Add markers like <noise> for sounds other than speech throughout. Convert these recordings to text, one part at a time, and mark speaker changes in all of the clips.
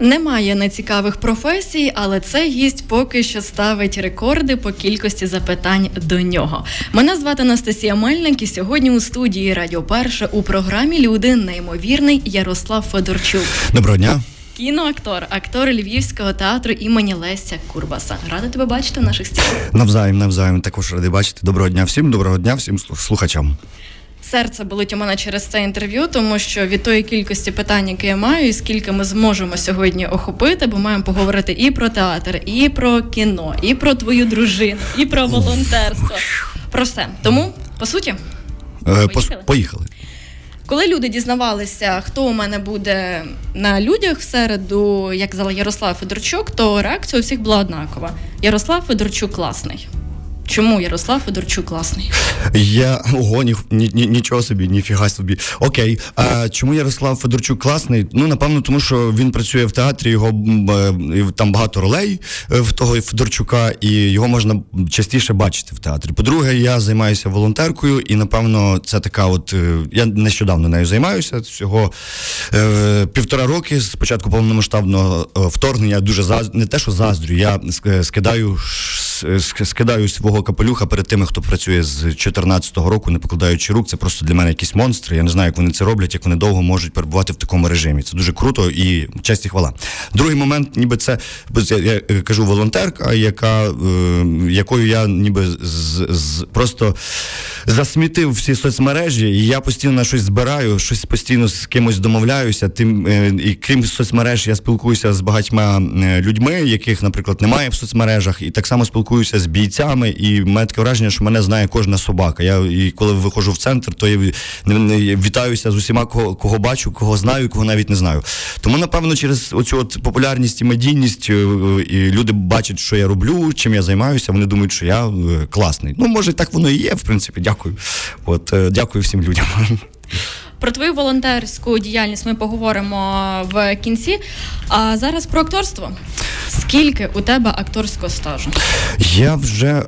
Speaker 1: Немає нецікавих професій, але цей гість поки що ставить рекорди по кількості запитань до нього. Мене звати Анастасія Мельник і сьогодні у студії Радіо Перше у програмі Люди неймовірний Ярослав Федорчук.
Speaker 2: Доброго дня.
Speaker 1: Кіноактор, актор Львівського театру імені Леся Курбаса. Рада тебе бачити в наших стінах.
Speaker 2: Навзаєм, навзаєм. Також радий бачити. Доброго дня всім, доброго дня всім слухачам.
Speaker 1: Серце болить у мене через це інтерв'ю, тому що від тої кількості питань, які я маю, і скільки ми зможемо сьогодні охопити, бо маємо поговорити і про театр, і про кіно, і про твою дружину, і про волонтерство. Про все. Тому по суті,
Speaker 2: е, поїхали. поїхали.
Speaker 1: Коли люди дізнавалися, хто у мене буде на людях в середу, як казала Ярослав Федорчук, то реакція у всіх була однакова. Ярослав Федорчук класний. Чому Ярослав Федорчук класний?
Speaker 2: Я ого, ні, ні, нічого собі, ніфіга собі. Окей. А чому Ярослав Федорчук класний? Ну напевно, тому що він працює в театрі, його там багато ролей е, в того Федорчука, і його можна частіше бачити в театрі. По-друге, я займаюся волонтеркою, і напевно, це така, от е, я нещодавно нею займаюся. Всього е, півтора роки з початку повномасштабного е, вторгнення дуже заз... не те, що заздрю, я скидаю скидаю свого свого капелюха перед тими, хто працює з 2014 року, не покладаючи рук. Це просто для мене якісь монстри. Я не знаю, як вони це роблять, як вони довго можуть перебувати в такому режимі. Це дуже круто і честь і хвала. Другий момент, ніби це я кажу волонтерка, яка е, якою я ніби з, з просто засмітив всі соцмережі, і я постійно на щось збираю, щось постійно з кимось домовляюся. Тим е, і крім соцмереж, я спілкуюся з багатьма е, людьми, яких, наприклад, немає в соцмережах, і так само спілкуюся з бійцями. І і мене таке враження, що мене знає кожна собака. Я і коли виходжу в центр, то я вітаюся з усіма, кого кого бачу, кого знаю, кого навіть не знаю. Тому, напевно, через оцю от популярність і медійність е, і люди бачать, що я роблю, чим я займаюся. Вони думають, що я е, класний. Ну, може, так воно і є, в принципі. Дякую. От е, дякую всім людям. <laughs>
Speaker 1: Про твою волонтерську діяльність ми поговоримо в кінці. А зараз про акторство. Скільки у тебе акторського стажу?
Speaker 2: Я вже е,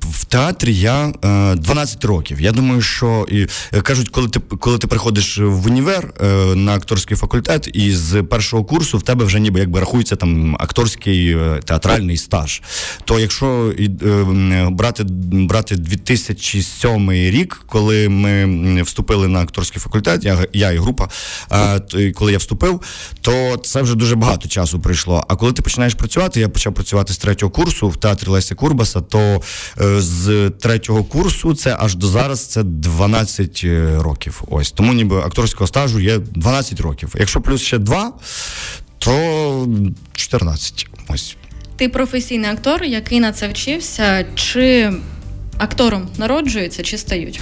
Speaker 2: в театрі я е, 12 років. Я думаю, що і е, кажуть, коли ти коли ти приходиш в універ е, на акторський факультет, і з першого курсу в тебе вже ніби якби рахується там акторський е, театральний стаж. То якщо е, брати брати 2007 рік, коли ми вступили на акторський факультет, я я і група, е, коли я вступив, то це вже дуже багато часу прийшло. А коли ти починаєш працювати, я почав працювати з третього курсу в театрі Лесі Курбаса, то е, з третього курсу це аж до зараз це 12 е, років. Ось тому ніби акторського стажу є 12 років. Якщо плюс ще 2, то 14. Ось.
Speaker 1: Ти професійний актор, який на це вчився, чи актором народжуються чи стають?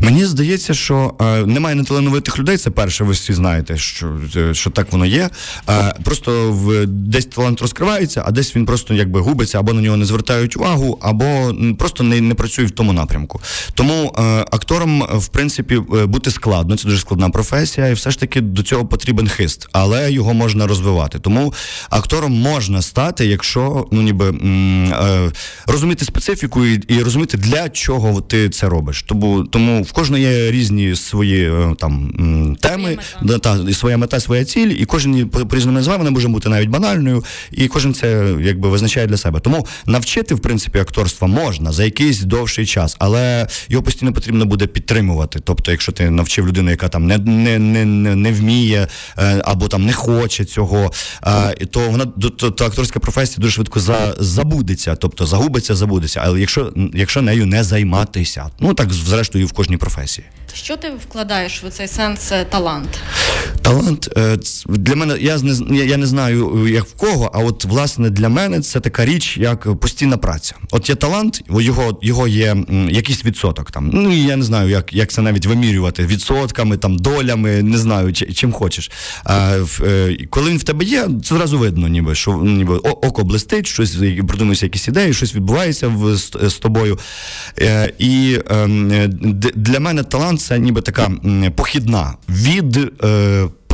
Speaker 2: Мені здається, що е, немає неталановитих людей. Це перше, ви всі знаєте, що е, що так воно є. Е, просто в десь талант розкривається, а десь він просто якби губиться, або на нього не звертають увагу, або просто не не працює в тому напрямку. Тому е, актором, в принципі, е, бути складно. Це дуже складна професія, і все ж таки до цього потрібен хист, але його можна розвивати. Тому актором можна стати, якщо ну ніби м, е, розуміти специфіку і, і розуміти для для чого ти це робиш. Тому тому в кожного є різні свої е, там теми, да, та, і своя мета, своя ціль, і кожен по різному називає, вона може бути навіть банальною, і кожен це якби визначає для себе. Тому навчити, в принципі, акторства можна за якийсь довший час, але його постійно потрібно буде підтримувати. Тобто, якщо ти навчив людину, яка там не не, не, не вміє е, або там не хоче цього, то вона то, то акторська професія дуже швидко за, забудеться, тобто загубиться, забудеться. Але якщо якщо нею не займатися. Ну так зрештою в кожній професії.
Speaker 1: Що ти вкладаєш в цей сенс е, талант?
Speaker 2: Талант е, для мене, я не я не знаю, як в кого, а от власне для мене це така річ, як постійна праця. От є талант, його його є якийсь відсоток там. Ну я не знаю, як як це навіть вимірювати відсотками, там долями, не знаю, чим хочеш. А, е, Коли він в тебе є, це зразу видно, ніби що ніби око блистить, щось придумуються якісь ідеї, щось відбувається в, з, з тобою. І ем, для мене талант це ніби така похідна від.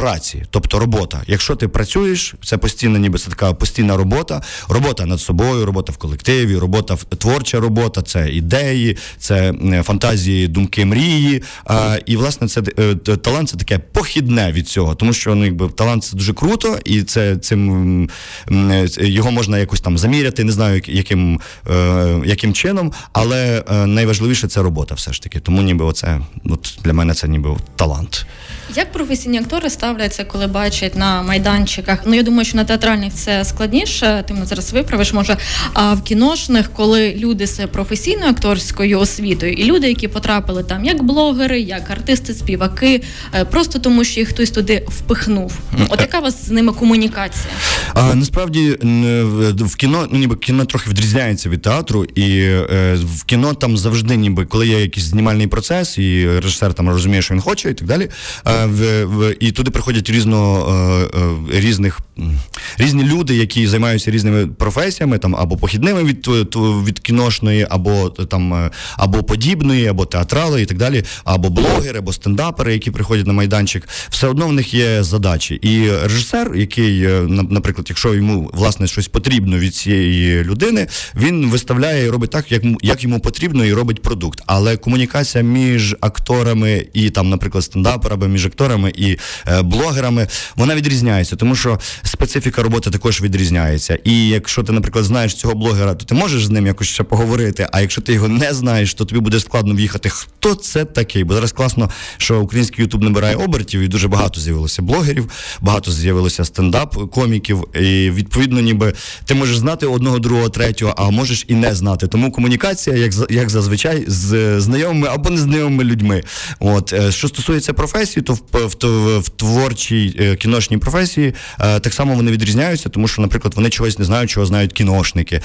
Speaker 2: Праці, тобто робота. Якщо ти працюєш, це постійна, ніби це така постійна робота, робота над собою, робота в колективі, робота творча робота, це ідеї, це фантазії, думки, мрії. А, І власне це е, талант це таке похідне від цього, тому що ну, якби талант це дуже круто, і це цим його можна якось там заміряти, не знаю, яким е, яким чином, але е, найважливіше це робота, все ж таки. Тому ніби оце от для мене це ніби талант.
Speaker 1: Як професійні актори ставляться, коли бачать на майданчиках? Ну я думаю, що на театральних це складніше, ти мене зараз виправиш, може. А в кіношних, коли люди з професійною акторською освітою, і люди, які потрапили там як блогери, як артисти, співаки, е, просто тому, що їх хтось туди впихнув. От яка у вас з ними комунікація?
Speaker 2: А насправді в кіно ну ніби кіно трохи відрізняється від театру, і е, в кіно там завжди, ніби коли є якийсь знімальний процес, і режисер там розуміє, що він хоче, і так далі. В, в і туди приходять різно е, е, різних різні люди, які займаються різними професіями, там або похідними від від кіношної, або там е, або подібної, або театрали, і так далі, або блогери, або стендапери, які приходять на майданчик. Все одно в них є задачі. І режисер, який, наприклад, якщо йому власне щось потрібно від цієї людини, він виставляє і робить так, як як йому потрібно, і робить продукт. Але комунікація між акторами і там, наприклад, стендаперами, між акторами і блогерами, вона відрізняється, тому що специфіка роботи також відрізняється. І якщо ти, наприклад, знаєш цього блогера, то ти можеш з ним якось ще поговорити. А якщо ти його не знаєш, то тобі буде складно в'їхати. Хто це такий? Бо зараз класно, що український Ютуб набирає обертів, і дуже багато з'явилося блогерів, багато з'явилося стендап-коміків. І відповідно, ніби ти можеш знати одного, другого, третього, а можеш і не знати. Тому комунікація, як як зазвичай, з знайомими або незнайомими людьми. От е, що стосується професії, то в, в, в творчій е, кіношній професії е, так само вони відрізняються, тому що, наприклад, вони чогось не знають, чого знають кіношники,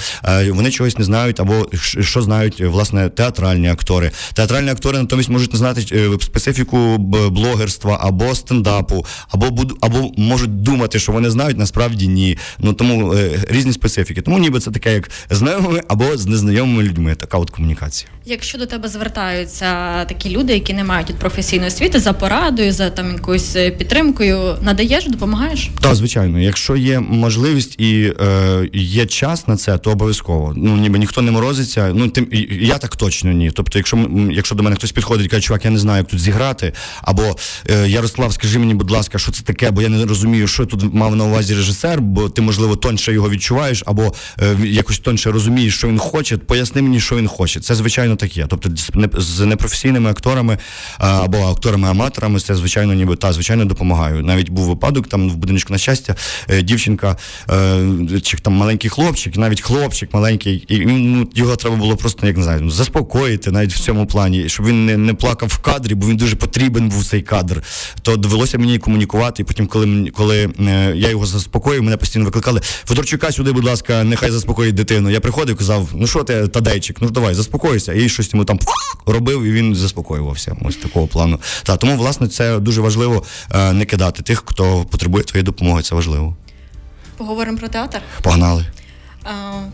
Speaker 2: вони чогось не знають, або що знають власне театральні актори. Театральні актори натомість можуть не знати специфіку блогерства або стендапу, або або можуть думати, що вони знають, насправді ні. Ну тому різні специфіки. Тому ніби це таке, як знайомими або з незнайомими людьми. Така от комунікація.
Speaker 1: Якщо до тебе звертаються такі люди, які не мають професійної освіти, за порадою, за там якоюсь е, підтримкою, надаєш, допомагаєш?
Speaker 2: Так, звичайно, якщо є можливість і е, є час на це, то обов'язково. Ну ніби ніхто не морозиться. Ну тим я так точно ні. Тобто, якщо якщо до мене хтось підходить і каже, чувак, я не знаю, як тут зіграти, або е, Ярослав, скажи мені, будь ласка, що це таке, бо я не розумію, що тут мав на увазі режисер, бо ти можливо тоньше його відчуваєш, або е, якось тоньше розумієш, що він хоче. Поясни мені, що він хоче. Це звичайно так є. Тобто з непрофесійними акторами або акторами-аматорами, це звичайно, ніби та звичайно допомагаю. Навіть був випадок там в будиночку на щастя, е, дівчинка е, чи там маленький хлопчик, навіть хлопчик маленький, і ну, його треба було просто як не знаю, заспокоїти навіть в цьому плані, щоб він не, не плакав в кадрі, бо він дуже потрібен був цей кадр. То довелося мені комунікувати. І потім, коли коли е, я його заспокоїв, мене постійно викликали. Федорчука сюди, будь ласка, нехай заспокоїть дитину. Я приходив, казав, ну що ти, Тадейчик, ну давай, заспокойся. І щось йому там робив, і він заспокоювався. Ось такого плану. Та тому, власне, це дуже важливо не кидати тих, хто потребує твоєї допомоги. Це важливо.
Speaker 1: Поговоримо про театр.
Speaker 2: Погнали.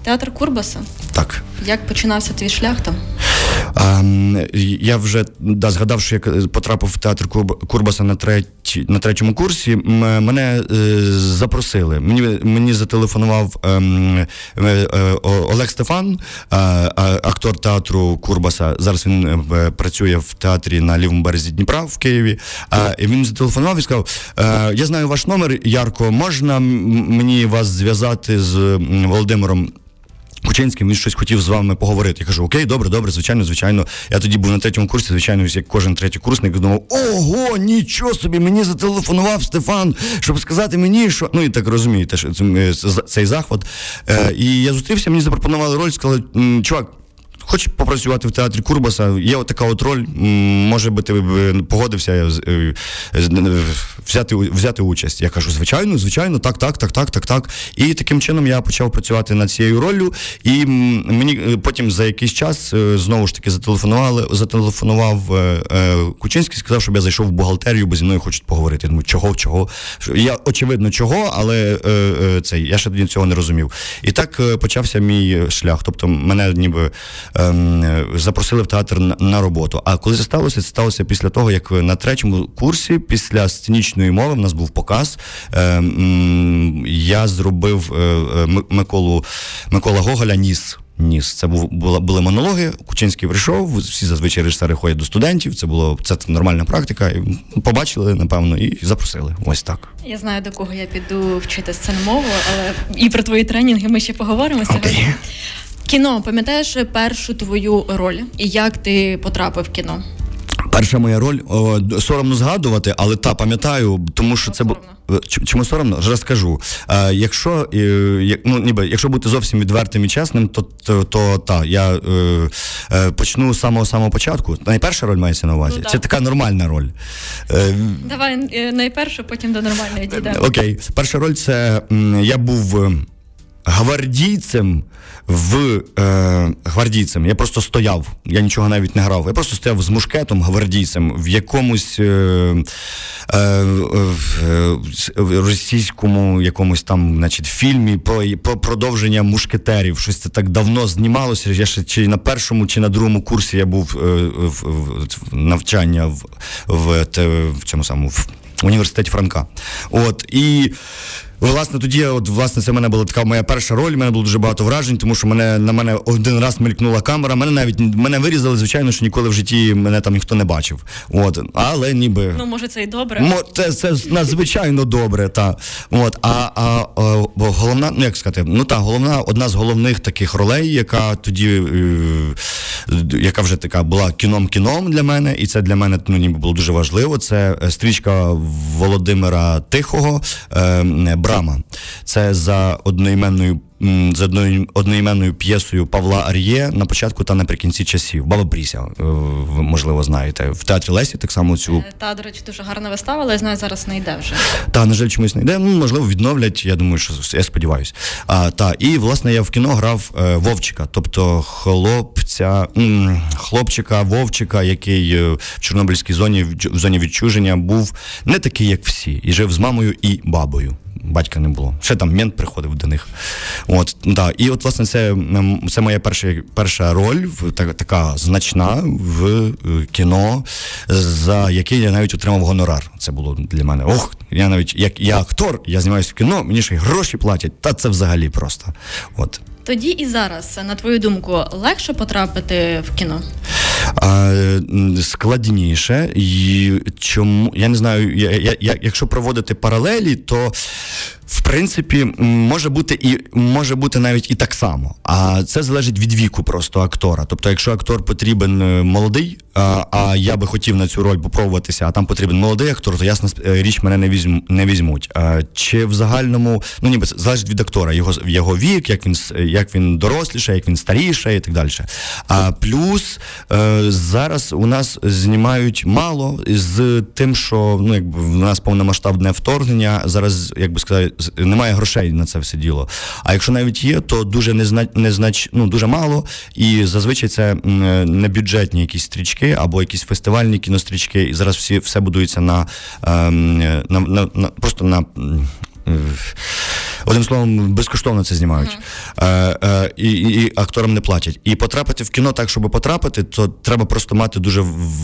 Speaker 1: Театр Курбаса.
Speaker 2: Так.
Speaker 1: Як починався твій шлях там?
Speaker 2: А, Я вже да, згадав, що я потрапив в театр Курбаса на треть, на третьому курсі. Мене е, запросили. Мені мені зателефонував е, е, Олег Стефан, е, актор театру Курбаса. Зараз він е, працює в театрі на лівому березі Дніпра в Києві. І Він зателефонував і сказав: «Е, Я знаю ваш номер, Ярко, можна мені вас зв'язати з Володимиром. Кучинським він щось хотів з вами поговорити. Я кажу, окей, добре, добре, звичайно, звичайно. Я тоді був на третьому курсі, звичайно, як кожен третій курсник думав, ого, нічого собі, мені зателефонував Стефан, щоб сказати мені, що. Ну і так розумієте, що цей захват. Е, І я зустрівся, мені запропонували роль, сказали, чувак. Хочеш попрацювати в театрі Курбаса, є от така от роль, може би ти погодився е, взяти взяти участь. Я кажу, звичайно, звичайно, так, так, так, так, так, так. І таким чином я почав працювати над цією роллю. І мені е, потім за якийсь час е, знову ж таки зателефонували, зателефонував Кучинський, сказав, щоб я зайшов в бухгалтерію, бо зі мною хочуть поговорити. Думаю, чого, чого? Я очевидно, чого, але цей я ще тоді цього не розумів. І так почався мій шлях. Тобто мене ніби. Ем, запросили в театр на, роботу. А коли це сталося, це сталося після того, як на третьому курсі, після сценічної мови, в нас був показ. Ем, я зробив е, Миколу Микола Гоголя Ніс. Ніс. Це був була були монологи. Кучинський прийшов. Всі зазвичай режисери ходять до студентів. Це було це нормальна практика. І Побачили, напевно, і запросили. Ось так.
Speaker 1: Я знаю, до кого я піду вчити сценомову, але і про твої тренінги ми ще поговоримо сьогодні. Кіно, пам'ятаєш першу твою роль і як ти потрапив в кіно?
Speaker 2: Перша моя роль о, соромно згадувати, але та пам'ятаю, тому що це було. Чому соромно? Розкажу. Е, Якщо е, ну, ніби, якщо бути зовсім відвертим і чесним, то то, то та я е, е, почну з самого самого початку. Найперша роль мається на увазі. Ну, це така нормальна роль.
Speaker 1: Е, Давай е, найпершу, потім до нормальної дійдемо.
Speaker 2: Окей, перша роль це я був гвардійцем в е, гвардійцем. Я просто стояв, я нічого навіть не грав. Я просто стояв з мушкетом гвардійцем в якомусь е, е, е, російському якомусь там, значить, фільмі про про продовження мушкетерів. Щось це так давно знімалося. Я ще чи на першому, чи на другому курсі я був е, в, в, в навчання в, в, в цьому самому в університеті Франка. От і. Власне, тоді, от власне, це в мене була така моя перша роль. У мене було дуже багато вражень, тому що мене на мене один раз мелькнула камера. Мене навіть мене вирізали, звичайно, що ніколи в житті мене там ніхто не бачив. От, але ніби
Speaker 1: ну може це і добре.
Speaker 2: Мо, це, це надзвичайно добре. Та от а, а, а головна, ну як сказати, ну та головна одна з головних таких ролей, яка тоді, е, яка вже така була кіном-кіном для мене, і це для мене ну ніби було дуже важливо. Це е, стрічка Володимира Тихого. Е, Брама. Це за одноіменною з одною одноіменною п'єсою Павла Ар'є на початку та наприкінці часів. Баба Пріся, е, ви можливо знаєте. В театрі Лесі так само цю. Е,
Speaker 1: та, до речі, дуже гарна вистава, але я знаю, зараз не йде вже.
Speaker 2: Та, на жаль, чомусь не йде. Ну, можливо, відновлять. Я думаю, що я сподіваюся. А, та, І, власне, я в кіно грав е, Вовчика, тобто хлопця, м, хлопчика, Вовчика, який в Чорнобильській зоні в зоні відчуження був не такий, як всі, і жив з мамою і бабою батька не було. Ще там мент приходив до них. От, да. І от, власне, це це моя перша перша роль, так, така значна в е, кіно, за який я навіть отримав гонорар. Це було для мене. Ох, я навіть як я актор, я знімаюся в кіно, мені ще й гроші платять, та це взагалі просто. От.
Speaker 1: Тоді і зараз, на твою думку, легше потрапити в кіно?
Speaker 2: А, Складніше. І чому я не знаю, я, я, якщо проводити паралелі, то в принципі, може бути і може бути навіть і так само. А це залежить від віку просто актора. Тобто, якщо актор потрібен е, молодий, а а я би хотів на цю роль попробуватися, а там потрібен молодий актор, то ясна е, річ мене не візьм, не візьмуть. А, Чи в загальному, ну ніби це залежить від актора, його його вік, як він як він доросліше, як він старіше і так далі. А плюс е, зараз у нас знімають мало з тим, що ну якби в нас повномасштабне вторгнення. Зараз, як би сказати, немає грошей на це все діло. А якщо навіть є, то дуже незна, незнач, ну, дуже мало. І зазвичай це не бюджетні якісь стрічки або якісь фестивальні кінострічки. І зараз всі все будується на, ем, на, на, на просто на. Одним словом, безкоштовно це знімають. Uh-huh. Е, е, і, і акторам не платять. І потрапити в кіно так, щоб потрапити, то треба просто мати дуже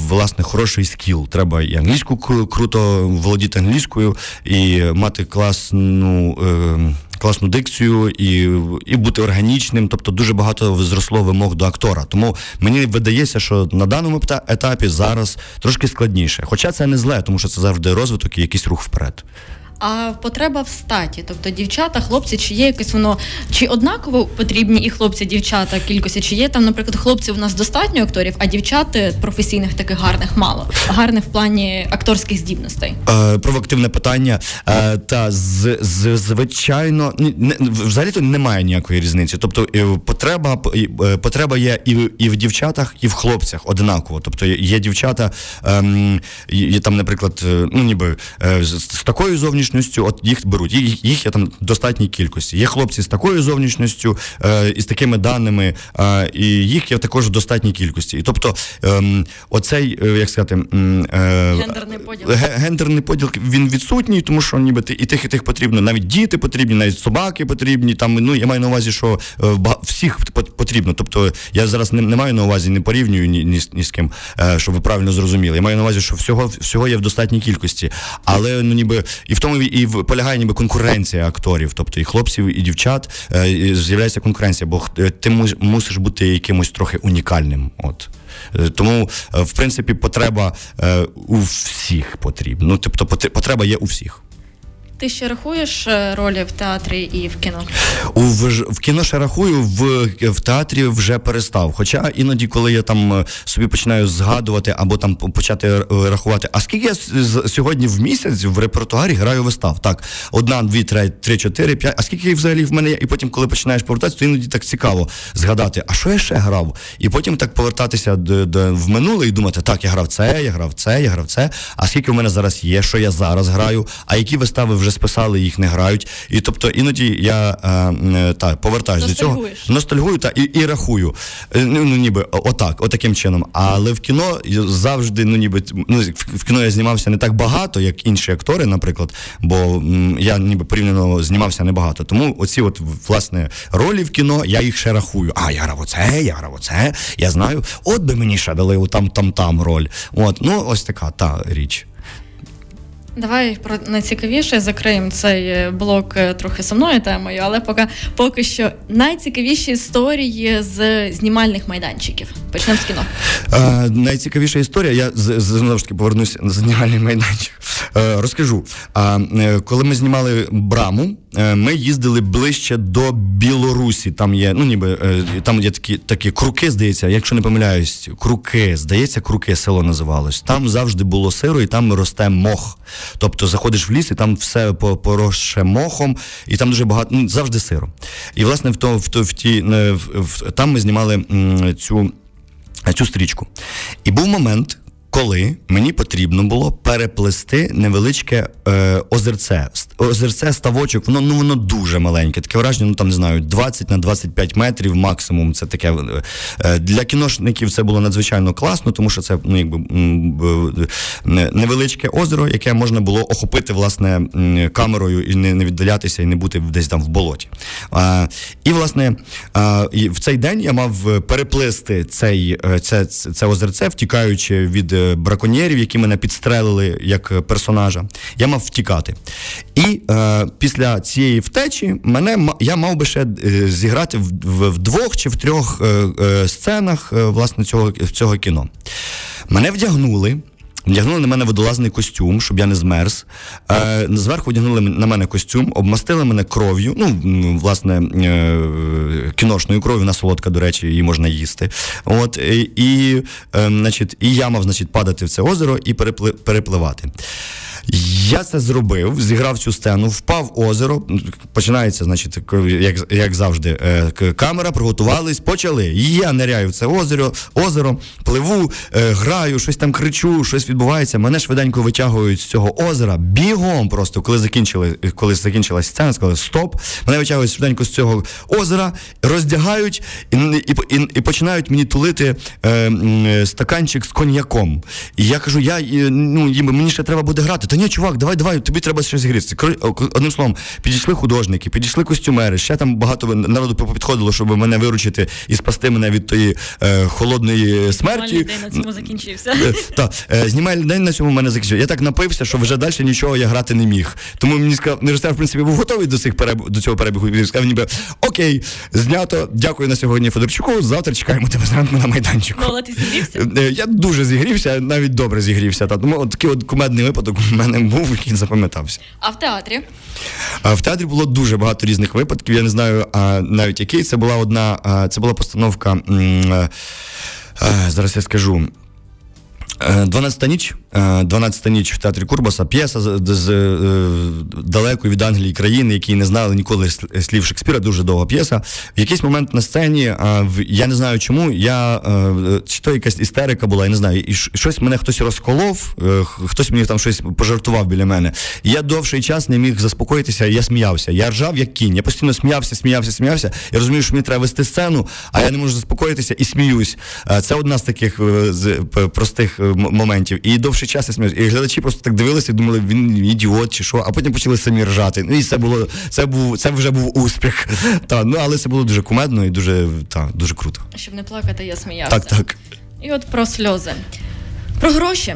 Speaker 2: власне хороший скіл. Треба і англійську круто володіти англійською, і мати класну. Е, Класну дикцію і і бути органічним, тобто дуже багато зросло вимог до актора. Тому мені видається, що на даному етапі зараз трошки складніше. Хоча це не зле, тому що це завжди розвиток і якийсь рух вперед
Speaker 1: а потреба в статі. Тобто дівчата, хлопці, чи є якесь воно, чи однаково потрібні і хлопці, дівчата кількості, чи є там, наприклад, хлопців у нас достатньо акторів, а дівчат е, професійних таких гарних мало. Гарних в плані акторських здібностей.
Speaker 2: Е, Провоктивне питання. Е, та з, з звичайно не, взагалі то немає ніякої різниці. Тобто е, потреба е, потреба є і і в дівчатах, і в хлопцях однаково. Тобто є дівчата, е, там, наприклад, ну ніби з такою зовнішньою зовнішністю, от їх беруть. Їх, їх є там достатній кількості. Є хлопці з такою зовнішністю е, і з такими даними, е, і їх є також в достатній кількості. І тобто, е, оцей, як сказати,
Speaker 1: е, гендерний поділ
Speaker 2: гендерний поділ він відсутній, тому що ніби і тих, і тих потрібно. Навіть діти потрібні, навіть собаки потрібні. Там ну я маю на увазі, що е, всіх потрібно. Тобто я зараз не, не маю на увазі, не порівнюю ні, ні, ні з ким, е, щоб ви правильно зрозуміли. Я маю на увазі, що всього всього є в достатній кількості, але ну ніби і в тому і в полягає ніби конкуренція акторів, тобто і хлопців, і дівчат е, з'являється конкуренція, бо ти мусиш бути якимось трохи унікальним. От. Тому, в принципі, потреба у всіх потрібна. Ну, тобто, потреба є у всіх.
Speaker 1: Ти ще рахуєш е, ролі в театрі і в кіно?
Speaker 2: У в, в кіно ще рахую, в в театрі вже перестав. Хоча іноді, коли я там е, собі починаю згадувати або там почати е, рахувати, а скільки я сьогодні в місяць в репертуарі граю вистав? Так, одна, дві, три, три, чотири, п'ять. А скільки взагалі в мене є? І потім, коли починаєш повертатися, то іноді так цікаво згадати, а що я ще грав? І потім так повертатися до, до в минуле і думати, так, я грав це, я грав це, я грав це. А скільки в мене зараз є, що я зараз граю, а які вистави вже вже списали, їх не грають. І тобто іноді я е, е та повертаюся до цього. Ностальгую та і і рахую. Е, ну, ну ніби отак, отаким чином. Але в кіно завжди, ну ніби ну в кіно я знімався не так багато, як інші актори, наприклад, бо м, я ніби порівняно знімався небагато. Тому оці, от власне, ролі в кіно, я їх ще рахую. А я грав оце, я грав оце. Я знаю, от би мені ще дали там там там роль. От, ну ось така та річ.
Speaker 1: Давай про найцікавіше закриємо цей е, блок трохи трохи сумною темою, але поки поки що найцікавіші історії з знімальних майданчиків. Почнемо з кіно.
Speaker 2: А, найцікавіша історія. Я знову ж таки повернуся на знімальний майданчик. Розкажу. А, е, коли ми знімали браму, ми їздили ближче до Білорусі. Там є, ну ніби там є такі такі круки, здається, якщо не помиляюсь, круки, здається, круки село називалось. Там завжди було сиро, і там росте мох. Тобто заходиш в ліс, і там все поросше мохом, і там дуже багато ну, завжди сиро. І власне в то, в то в ті в, в, там ми знімали м, цю. Цю стрічку. І був момент, коли мені потрібно було переплести невеличке е, озерце. Озерце, ставочок, воно ну воно дуже маленьке. Таке враження, ну там не знаю, 20 на 25 метрів максимум. Це таке е, для кіношників це було надзвичайно класно, тому що це ну якби невеличке озеро, яке можна було охопити власне камерою і не не віддалятися, і не бути десь там в болоті. А, І власне і в цей день я мав переплисти цей е, це, це озерце, втікаючи від браконьєрів, які мене підстрелили як персонажа. Я мав втікати. І е, після цієї втечі мене я мав би ще е, зіграти в, в, в двох чи в трьох е, е, сценах е, власне цього, цього кіно. Мене вдягнули. Вдягнули на мене водолазний костюм, щоб я не змерз. Е, Зверху вдягнули на мене костюм, обмастили мене кров'ю. Ну, власне, е, кіношною кров'ю, вона солодка, до речі, її можна їсти. От, І е, значить, і я мав значить, падати в це озеро і перепливати. Я це зробив, зіграв цю сцену, впав озеро. Починається, значить, як як завжди, е, камера, приготувались, почали. Я ниряю в це озеро, озеро, пливу, е, граю, щось там кричу, щось відбувається. Мене швиденько витягують з цього озера бігом. Просто коли закінчили, коли закінчилась сцена, сказали стоп. Мене витягують швиденько з цього озера, роздягають і і, і, і починають мені тулити е, стаканчик з коньяком. І я кажу, я ну мені ще треба буде грати ні, чувак, давай, давай, тобі треба щось зігрітися. Одним словом, підійшли художники, підійшли костюмери. Ще там багато народу підходило, щоб мене виручити і спасти мене від тої е, холодної смерті.
Speaker 1: Знімальний день на цьому закінчився. Е,
Speaker 2: так, е, знімальний день на цьому в мене закінчився. Я так напився, що вже далі нічого я грати не міг. Тому мені сказав, Нерестер, в принципі, був готовий до цих переб... до цього перебігу. Він сказав, ніби окей, знято. Дякую на сьогодні Федорчуку. Завтра чекаємо тебе зранку на майданчику.
Speaker 1: Ну, але ти зігрівся? Е,
Speaker 2: я дуже зігрівся, навіть добре зігрівся. Та тому от такий от кумедний випадок у мене мене був, <laughs> який запам'ятався.
Speaker 1: А в театрі?
Speaker 2: А В театрі було дуже багато різних випадків. Я не знаю а, навіть який. Це була одна, а, це була постановка. М, а, зараз я скажу. 12-та ніч. 12-та ніч в театрі Курбаса. П'єса з, з, з далекої від Англії країни, які не знали ніколи слів Шекспіра. Дуже довга п'єса. В якийсь момент на сцені я не знаю чому. Я чи то якась істерика була, я не знаю, і щось мене хтось розколов, хтось мені там щось пожартував біля мене. Я довший час не міг заспокоїтися. Я сміявся. Я ржав як кінь. Я постійно сміявся, сміявся, сміявся. Я розумію, що мені треба вести сцену, а я не можу заспокоїтися і сміюсь. Це одна з таких простих моментів. І довший час я сміявся. І глядачі просто так дивилися, і думали, він ідіот чи що, а потім почали самі ржати. Ну і це було, це був, це вже був успіх. <laughs> Та, ну але це було дуже кумедно і дуже та, дуже круто.
Speaker 1: Щоб не плакати, я сміявся.
Speaker 2: Так, так.
Speaker 1: І от про сльози. Про гроші.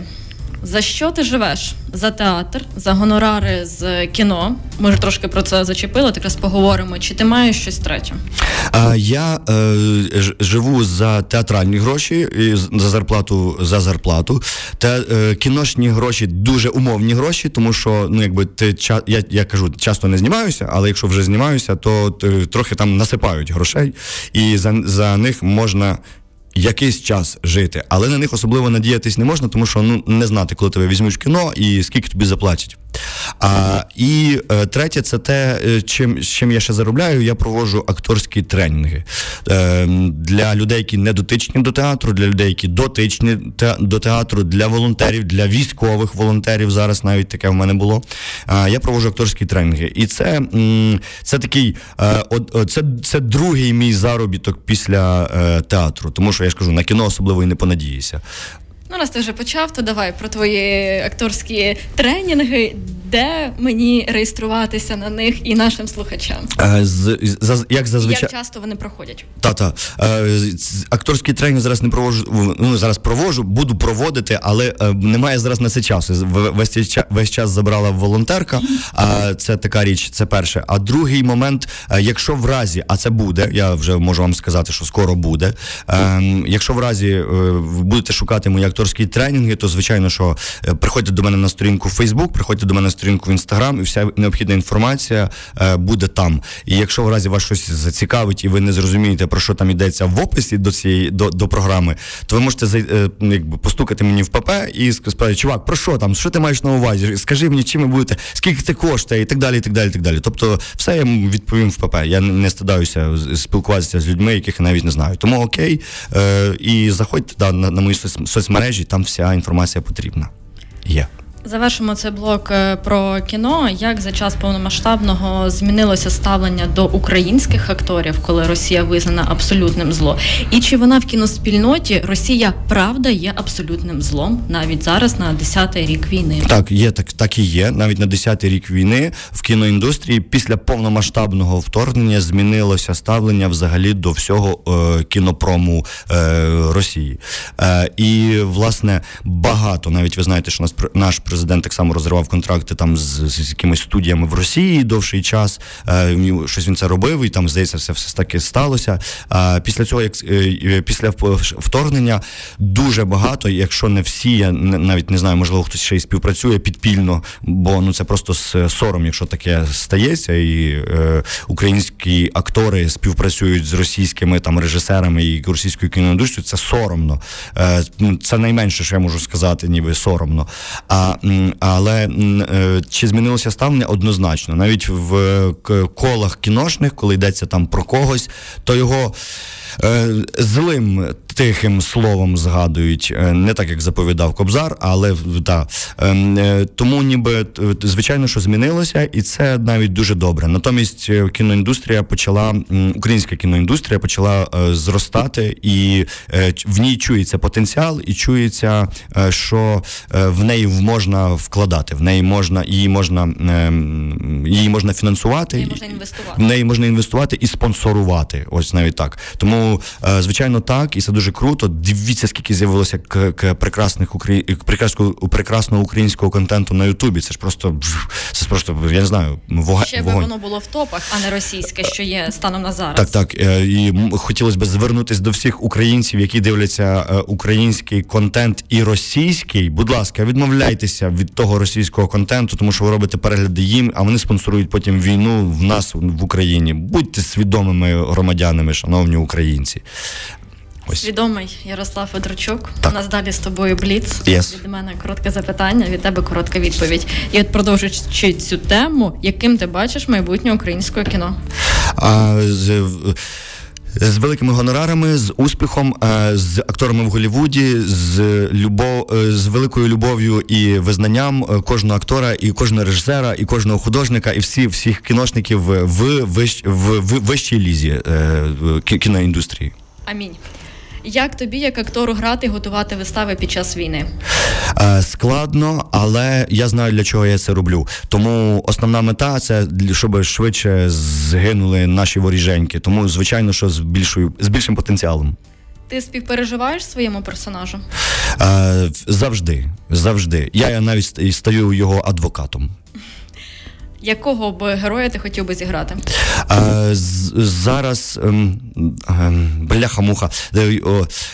Speaker 1: За що ти живеш? За театр, за гонорари з кіно. Ми ж трошки про це зачепили, так раз поговоримо. Чи ти маєш щось третє?
Speaker 2: А, Я е, живу за театральні гроші і за зарплату за зарплату. Те, е, кіношні гроші дуже умовні гроші, тому що ну якби ти я, я кажу, часто не знімаюся, але якщо вже знімаюся, то трохи там насипають грошей, і за, за них можна якийсь час жити, але на них особливо надіятись не можна, тому що ну не знати, коли тебе візьмуть в кіно і скільки тобі заплатять. А, І е, третє, це те, е, чим чим я ще заробляю. Я проводжу акторські тренінги е, для людей, які не дотичні до театру, для людей, які дотичні те, до театру, для волонтерів, для військових волонтерів. Зараз навіть таке в мене було. А, Я проводжу акторські тренінги. І це це такий е, це, це другий мій заробіток після е, театру, тому що я ж кажу, на кіно особливо і не понадіюся.
Speaker 1: Ну, раз ти вже почав, то давай про твої акторські тренінги, де мені реєструватися на них і нашим слухачам.
Speaker 2: Е, з, з, як зазвичай
Speaker 1: як часто вони проходять?
Speaker 2: Та-та. Е, акторський тренінг зараз не проводжу. Ну зараз проводжу, буду проводити, але е, немає зараз на це часу. Весь, весь час забрала волонтерка. А це така річ, це перше. А другий момент, якщо в разі, а це буде, я вже можу вам сказати, що скоро буде. Е, якщо в разі будете шукати мої акторські тренінги, то звичайно, що приходьте до мене на сторінку в Facebook, приходьте до мене на сторінку в Інстаграм, і вся необхідна інформація е, буде там. І якщо в разі вас щось зацікавить, і ви не зрозумієте, про що там йдеться в описі до цієї до, до програми, то ви можете е, якби постукати мені в ПП і сказати, чувак, про що там? Що ти маєш на увазі? Скажи мені, чим ви будете, скільки це коштує, і так далі, і так далі. і так далі. Тобто, все я відповім в ПП. Я не стидаюся спілкуватися з людьми, яких я навіть не знаю. Тому окей, е, і заходьте да, на, на мої соцмережі, там вся інформація потрібна. Є.
Speaker 1: Завершимо цей блок е, про кіно. Як за час повномасштабного змінилося ставлення до українських акторів, коли Росія визнана абсолютним злом? І чи вона в кіноспільноті Росія правда є абсолютним злом навіть зараз на 10-й рік війни?
Speaker 2: Так, є так, так і є. Навіть на 10-й рік війни в кіноіндустрії після повномасштабного вторгнення змінилося ставлення взагалі до всього е, кінопрому е, Росії. Е, І власне багато навіть ви знаєте, що нас наш президент так само розривав контракти там з, з якимись студіями в Росії довший час. Е, щось він це робив, і там здається, все все таки сталося. Е, після цього, як е, після вторгнення, дуже багато, якщо не всі, я навіть не знаю, можливо, хтось ще й співпрацює підпільно, бо ну це просто сором, якщо таке стається, і українські актори співпрацюють з російськими там режисерами і російською кіноіндустрією, це соромно. Це найменше, що я можу сказати, ніби соромно. А але е, чи змінилося ставлення однозначно, навіть в колах кіношних, коли йдеться там про когось, то його. Е, злим тихим словом згадують, е, не так як заповідав Кобзар, але да. Ем, е, тому ніби звичайно, що змінилося, і це навіть дуже добре. Натомість кіноіндустрія почала, українська кіноіндустрія почала зростати, і в ній чується потенціал, і чується, що в неї можна вкладати, в неї можна її можна ем, її можна фінансувати,
Speaker 1: в неї можна інвестувати.
Speaker 2: В неї можна інвестувати і спонсорувати. Ось навіть так. Тому Е, звичайно, так, і це дуже круто. Дивіться, скільки з'явилося к, к прекрасних украї... прекрасного, прекрасного українського контенту на Ютубі. Це ж просто це ж просто я не знаю, вога...
Speaker 1: ще би воно було в топах, а не російське, що є станом на зараз.
Speaker 2: Так, так. Е, і хотілося б звернутися до всіх українців, які дивляться е, український контент і російський. Будь ласка, відмовляйтеся від того російського контенту, тому що ви робите перегляди їм, а вони спонсорують потім війну в нас в Україні. Будьте свідомими громадянами, шановні українці українці. Ось.
Speaker 1: Свідомий Ярослав Федорчук.
Speaker 2: Так.
Speaker 1: У нас далі з тобою бліц.
Speaker 2: Yes.
Speaker 1: Від мене коротке запитання, від тебе коротка відповідь. І от продовжуючи цю тему, яким ти бачиш майбутнє українського кіно?
Speaker 2: А, з, з великими гонорарами, з успіхом, е, з акторами в Голлівуді, з любов, е, з великою любов'ю і визнанням е, кожного актора, і кожного режисера, і кожного художника, і всі, всіх кіношників в, вищ, в, в вищій лізі кіноіндустрії.
Speaker 1: Амінь. Як тобі, як актору, грати готувати вистави під час війни?
Speaker 2: Е, Складно, але я знаю для чого я це роблю. Тому основна мета це щоб швидше згинули наші воріженьки. Тому, звичайно, що з більшою з більшим потенціалом.
Speaker 1: Ти співпереживаєш своєму персонажу?
Speaker 2: Е, Завжди, завжди. Я навіть стаю його адвокатом.
Speaker 1: Якого б героя ти хотів би зіграти?
Speaker 2: З- Зараз ем, ем, бляха-муха е,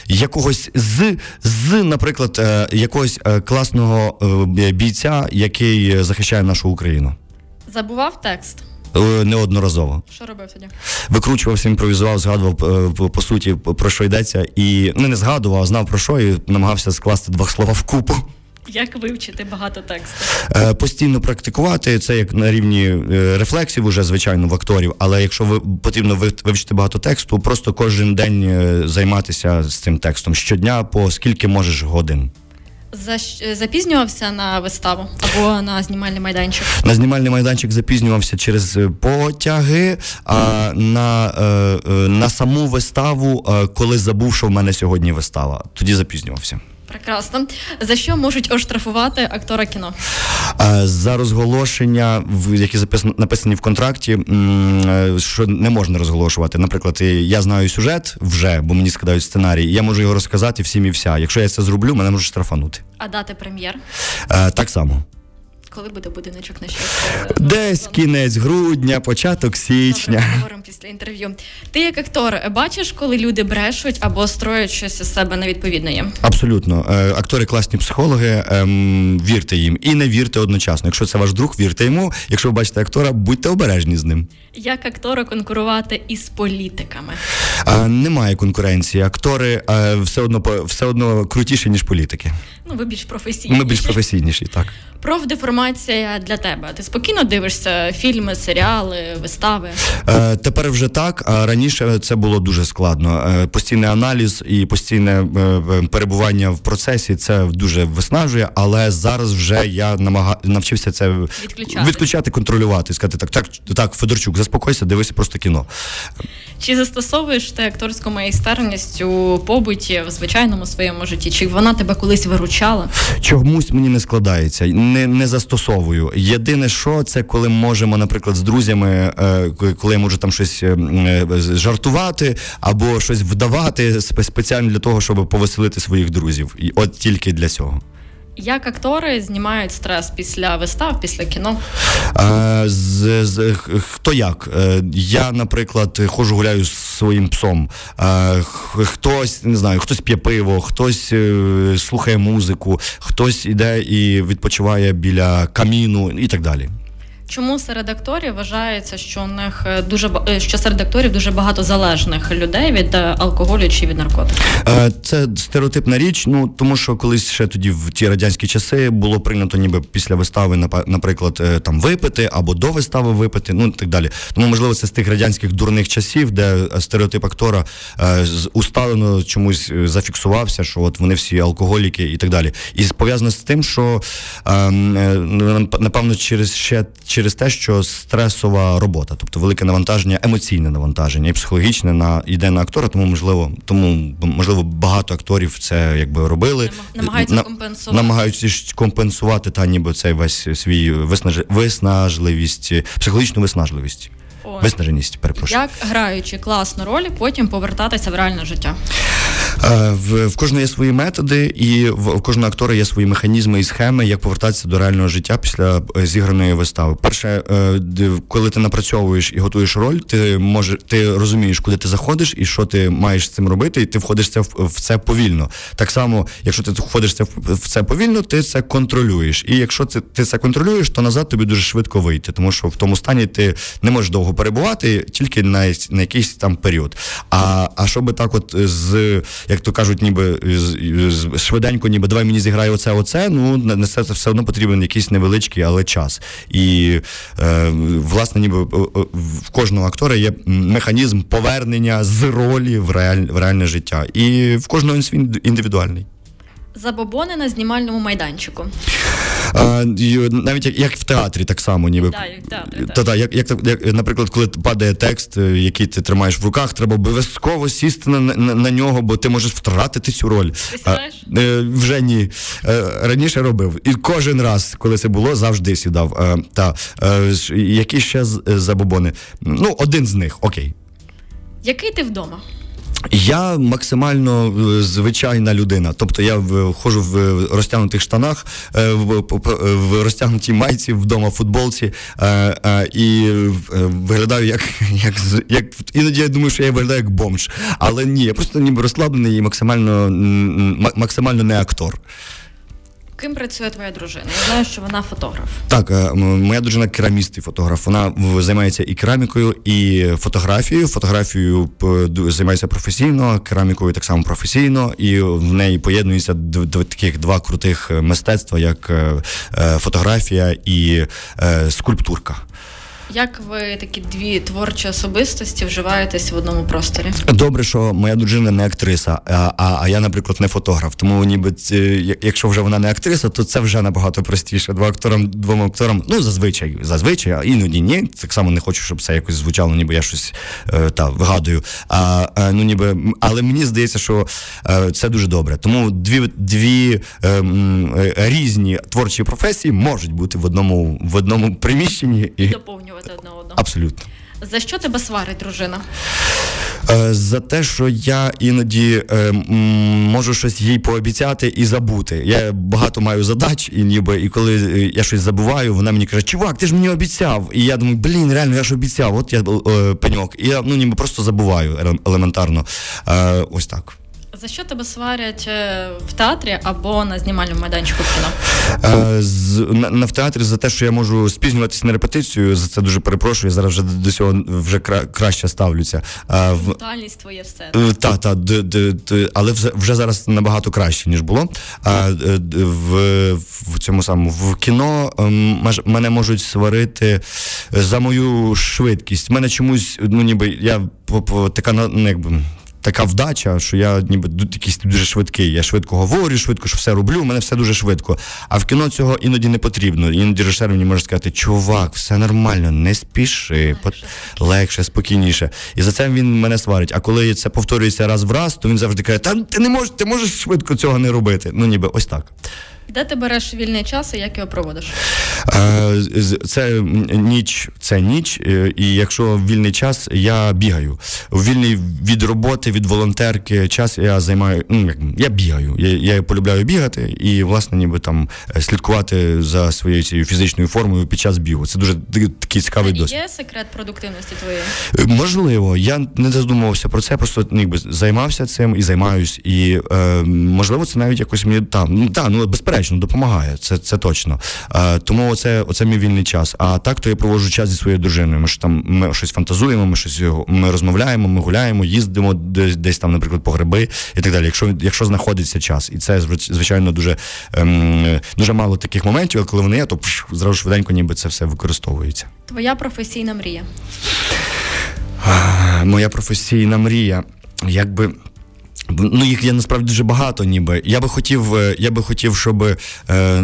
Speaker 2: якогось з, з, наприклад, е, якогось е, класного бійця, який захищає нашу Україну.
Speaker 1: Забував текст?
Speaker 2: Неодноразово.
Speaker 1: Що робив тоді?
Speaker 2: викручувався, імпровізував, згадував по- по суті про що йдеться, і ну не згадував, а знав про що, і намагався скласти два слова в купу.
Speaker 1: Як вивчити багато тексту?
Speaker 2: Е, Постійно практикувати це як на рівні е, рефлексів, уже звичайно в акторів. Але якщо ви потрібно вивчити багато тексту, просто кожен день е, займатися з цим текстом щодня, по скільки можеш годин.
Speaker 1: За, запізнювався на виставу або на знімальний майданчик?
Speaker 2: На знімальний майданчик запізнювався через е, потяги, а на, е, е, на саму виставу, е, коли забув, що в мене сьогодні вистава, тоді запізнювався.
Speaker 1: Прекрасно. За що можуть оштрафувати актора кіно?
Speaker 2: Е, За розголошення, які записано написані в контракті, е, що не можна розголошувати. Наприклад, я знаю сюжет вже, бо мені скидають сценарій, і я можу його розказати всім і вся. Якщо я це зроблю, мене можуть штрафанути.
Speaker 1: А дати прем'єр?
Speaker 2: Е, Так само.
Speaker 1: Коли буде будиночок на щастя?
Speaker 2: Десь кінець грудня, початок січня.
Speaker 1: Говоримо після інтерв'ю. Ти як актор бачиш, коли люди брешуть або строять щось із себе невідповідне їм?
Speaker 2: Абсолютно. Е, Актори класні психологи, ем, вірте їм і не вірте одночасно. Якщо це ваш друг, вірте йому. Якщо ви бачите актора, будьте обережні з ним.
Speaker 1: Як актора конкурувати із політиками?
Speaker 2: Е, Немає конкуренції. Актори е, все одно все одно крутіші, ніж політики.
Speaker 1: Ну, ви більш професійні.
Speaker 2: Ми більш професійніші, так.
Speaker 1: Профдеформація для тебе. Ти спокійно дивишся фільми, серіали, вистави.
Speaker 2: Е, Тепер вже так, а раніше це було дуже складно. Е, Постійний аналіз і постійне е, перебування в процесі це дуже виснажує, але зараз вже я намага... навчився це
Speaker 1: Відключати.
Speaker 2: відключати, контролювати. Сказати так, так, так, Федорчук, заспокойся, дивися просто кіно.
Speaker 1: Чи застосовуєш ти акторську майстерність у побуті в звичайному своєму житті? Чи вона тебе колись виручала?
Speaker 2: Чомусь мені не складається, не, не застосовую. Єдине, що це коли можемо, наприклад, з друзями, е, коли я можу там щось е, е, жартувати або щось вдавати спеціально для того, щоб повеселити своїх друзів. І от тільки для цього.
Speaker 1: Як актори знімають стрес після вистав, після кіно?
Speaker 2: А, з, з, хто як? Е, я, наприклад, ходжу гуляю з своїм псом. А, хтось не знаю, хтось п'є пиво, хтось е, слухає музику, хтось іде і відпочиває біля каміну і так далі.
Speaker 1: Чому серед акторів вважається, що у них е, дуже е, що серед акторів дуже багато залежних людей від е, алкоголю чи від наркотиків?
Speaker 2: Це стереотипна річ. Ну тому що колись ще тоді в ті радянські часи було прийнято, ніби після вистави, наприклад, там випити або до вистави випити, ну і так далі. Тому можливо, це з тих радянських дурних часів, де стереотип актора усталено чомусь зафіксувався, що от вони всі алкоголіки і так далі. І пов'язано з тим, що ем, напевно через ще через те, що стресова робота, тобто велике навантаження, емоційне навантаження і психологічне на йде на актора, тому можливо, тому можливо багато акторів це якби робили.
Speaker 1: Намагаються
Speaker 2: На-
Speaker 1: компенсувати.
Speaker 2: намагаються компенсувати та ніби цей весь свій виснаж... виснажливість, психологічну виснажливість. Виснаженість, перепрошую.
Speaker 1: Як граючи класну роль, потім повертатися в реальне життя?
Speaker 2: В в кожного є свої методи, і в, в кожного актора є свої механізми і схеми, як повертатися до реального життя після зіграної вистави. Перше, коли ти напрацьовуєш і готуєш роль, ти може ти розумієш, куди ти заходиш і що ти маєш з цим робити, і ти входиш це в, в це повільно. Так само, якщо ти входиш це в це повільно, ти це контролюєш. І якщо це ти це контролюєш, то назад тобі дуже швидко вийти, тому що в тому стані ти не можеш довго перебувати тільки на на якийсь там період. А а щоб так, от з як то кажуть, ніби з, швиденько, ніби давай мені зіграє оце, оце. Ну на це все одно потрібен якийсь невеличкий, але час. І е, власне, ніби в кожного актора є механізм повернення з ролі в реаль, в реальне життя. І в кожного він індивідуальний.
Speaker 1: Забобони на знімальному майданчику.
Speaker 2: А, Навіть як як в театрі, так само, ніби.
Speaker 1: Да, як в театрі,
Speaker 2: так. Та, як, як, як, Наприклад, коли падає текст, е, який ти тримаєш в руках, треба обов'язково сісти на на, на нього, бо ти можеш втратити цю роль.
Speaker 1: Ти?
Speaker 2: А, е, Вже ні. Е, раніше робив. І кожен раз, коли це було, завжди сідав. А, та, Які ще забобони? Ну, один з них, окей.
Speaker 1: Який ти вдома?
Speaker 2: Я максимально е, звичайна людина. Тобто я входжу в розтягнутих штанах, е, в розтягнутій майці вдома в футболці е, і виглядаю як <laughs> як, як іноді я думаю, що я виглядаю як бомж. Але ні, я просто ніби розслаблений і максимально максимально не актор.
Speaker 1: Ким працює твоя дружина? Я знаю, що вона фотограф.
Speaker 2: Так, е, моя дружина кераміст і фотограф. Вона займається і керамікою, і фотографією. Фотографією займається професійно, керамікою так само професійно, і в неї поєднуються таких два крутих мистецтва, як е, е, фотографія і скульптурка.
Speaker 1: Як ви такі дві творчі особистості вживаєтесь в одному просторі?
Speaker 2: Добре, що моя дружина не актриса, а а, а я, наприклад, не фотограф. Тому ніби якщо вже вона не актриса, то це вже набагато простіше. Два акторам, двом акторам, ну зазвичай, зазвичай, а іноді ні. Так само не хочу, щоб це якось звучало, ніби я щось е, та вигадую. А, а ну ніби, але мені здається, що е, це дуже добре. Тому дві дві е, різні творчі професії можуть бути в одному в одному приміщенні
Speaker 1: і доповнювати підтримувати одне одного.
Speaker 2: Абсолютно.
Speaker 1: За що тебе сварить дружина?
Speaker 2: Е, за те, що я іноді е, можу щось їй пообіцяти і забути. Я багато маю задач, і ніби і коли е, я щось забуваю, вона мені каже, чувак, ти ж мені обіцяв. І я думаю, блін, реально, я ж обіцяв. От я пеньок. І я ну ніби просто забуваю елементарно. Ось так.
Speaker 1: За що тебе сварять е, в театрі або на знімальному майданчику в кіно?
Speaker 2: Е, з, на, на в театрі за те, що я можу спізнюватися на репетицію, за це дуже перепрошую. Зараз вже до цього вже кра, краще ставлюся.
Speaker 1: А, в... Брутальність твоє все.
Speaker 2: Е, та, та, д, д, д, але вже, вже зараз набагато краще, ніж було. А, в, в цьому самому в кіно ем, мене можуть сварити за мою швидкість. Мене чомусь, ну ніби я така ну, якби така вдача, що я ніби якийсь дуже швидкий. Я швидко говорю, швидко що все роблю, у мене все дуже швидко. А в кіно цього іноді не потрібно. Іноді режисер мені може сказати, чувак, все нормально, не спіши, легше, легше, спокійніше. І за це він мене сварить. А коли це повторюється раз в раз, то він завжди каже: Та ти не можеш, ти можеш швидко цього не робити. Ну ніби ось так.
Speaker 1: Де ти береш вільний час і як його проводиш?
Speaker 2: Це ніч, це ніч, е, і якщо вільний час, я бігаю. Вільний від роботи, від волонтерки час я займаю. Ну я бігаю. Я я полюбляю бігати і, власне, ніби там е, слідкувати за своєю цією фізичною формою під час бігу. Це дуже такий цікавий досвід.
Speaker 1: Є секрет продуктивності твоєї?
Speaker 2: Е, можливо, я не задумувався про це, просто ну, якби займався цим і займаюсь. І е, можливо, це навіть якось мені там ну та ну безперечно безперечно, допомагає, це це точно. А, Тому оце, оце мій вільний час. А так то я проводжу час зі своєю дружиною. Ми ж там ми щось фантазуємо, ми щось ми розмовляємо, ми гуляємо, їздимо десь десь там, наприклад, по гриби і так далі. Якщо якщо знаходиться час, і це звичайно дуже ем, дуже мало таких моментів, коли вони є, то пш, зразу швиденько, ніби це все використовується.
Speaker 1: Твоя професійна мрія.
Speaker 2: Моя професійна мрія. Якби Ну, їх є насправді дуже багато, ніби. Я би хотів, е, я би хотів, щоб е,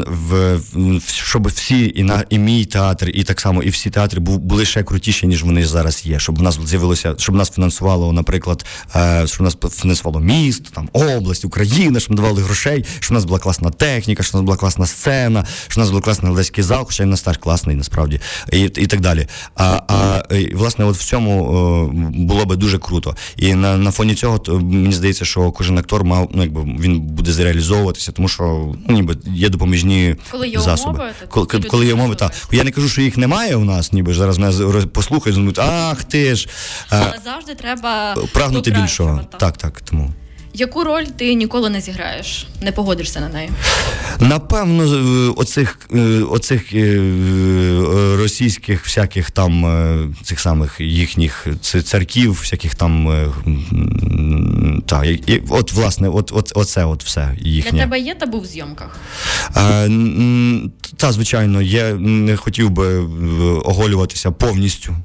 Speaker 2: в, щоб всі, і на і мій театр, і так само і всі театри були ще крутіші, ніж вони зараз є. Щоб в нас з'явилося, щоб нас фінансувало, наприклад, е, щоб нас фінансувало місто, там область, Україна, щоб давали грошей, щоб в нас була класна техніка, щоб в нас була класна сцена, щоб в нас був класний глядацький зал, хоча він нас теж класний, насправді, і і так далі. А а власне, от в цьому було би дуже круто. І на на фоні цього то мені здається, що що кожен актор мав, ну якби він буде зреалізовуватися, тому що ну, ніби є допоміжні
Speaker 1: коли є
Speaker 2: засоби.
Speaker 1: Умови,
Speaker 2: коли, коли є умови, так. Я не кажу, що їх немає у нас, ніби зараз мене послухають, думають, ах ти ж.
Speaker 1: Але завжди треба
Speaker 2: прагнути більшого. Так. так, так. Тому.
Speaker 1: Яку роль ти ніколи не зіграєш, не погодишся на неї?
Speaker 2: Напевно, оцих оцих російських всяких там цих самих їхніх церків, всяких там та, от власне, от, от оце от все їхнє.
Speaker 1: Для тебе є табу в зйомках?
Speaker 2: А, та, звичайно, я не хотів би оголюватися повністю.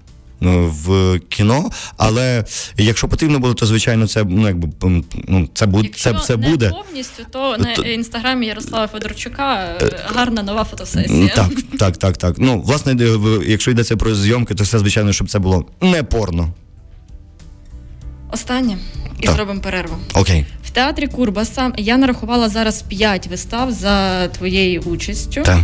Speaker 2: В кіно, але якщо потрібно буде, то звичайно це ну якби ну це буде
Speaker 1: якщо
Speaker 2: це, це
Speaker 1: не
Speaker 2: буде
Speaker 1: повністю. То на то... інстаграмі Ярослава Федорчука гарна нова фотосесія.
Speaker 2: Так, так, так, так. Ну власне, якщо йдеться про зйомки, то все звичайно, щоб це було не порно.
Speaker 1: Останнє і так. зробимо перерву.
Speaker 2: Окей.
Speaker 1: В театрі Курбаса я нарахувала зараз п'ять вистав за твоєю участю.
Speaker 2: Так.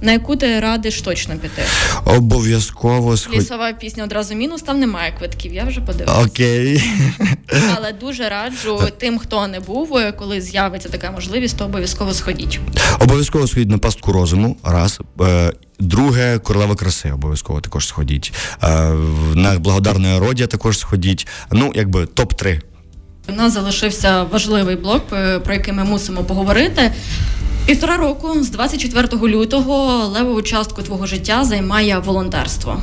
Speaker 1: На яку ти радиш точно піти?
Speaker 2: Обов'язково
Speaker 1: сход... Лісова пісня одразу мінус, там немає квитків, я вже подивилася.
Speaker 2: Окей. <laughs>
Speaker 1: Але дуже раджу тим, хто не був, коли з'явиться така можливість, то обов'язково сходіть.
Speaker 2: Обов'язково сходіть на пастку розуму. Раз. Е, друге королева краси обов'язково також сходіть. Е, на благодарне родя також сходіть. Ну, якби топ-3.
Speaker 1: У нас залишився важливий блок, е, про який ми мусимо поговорити. Півтора року з 24 лютого левову частку твого життя займає волонтерство.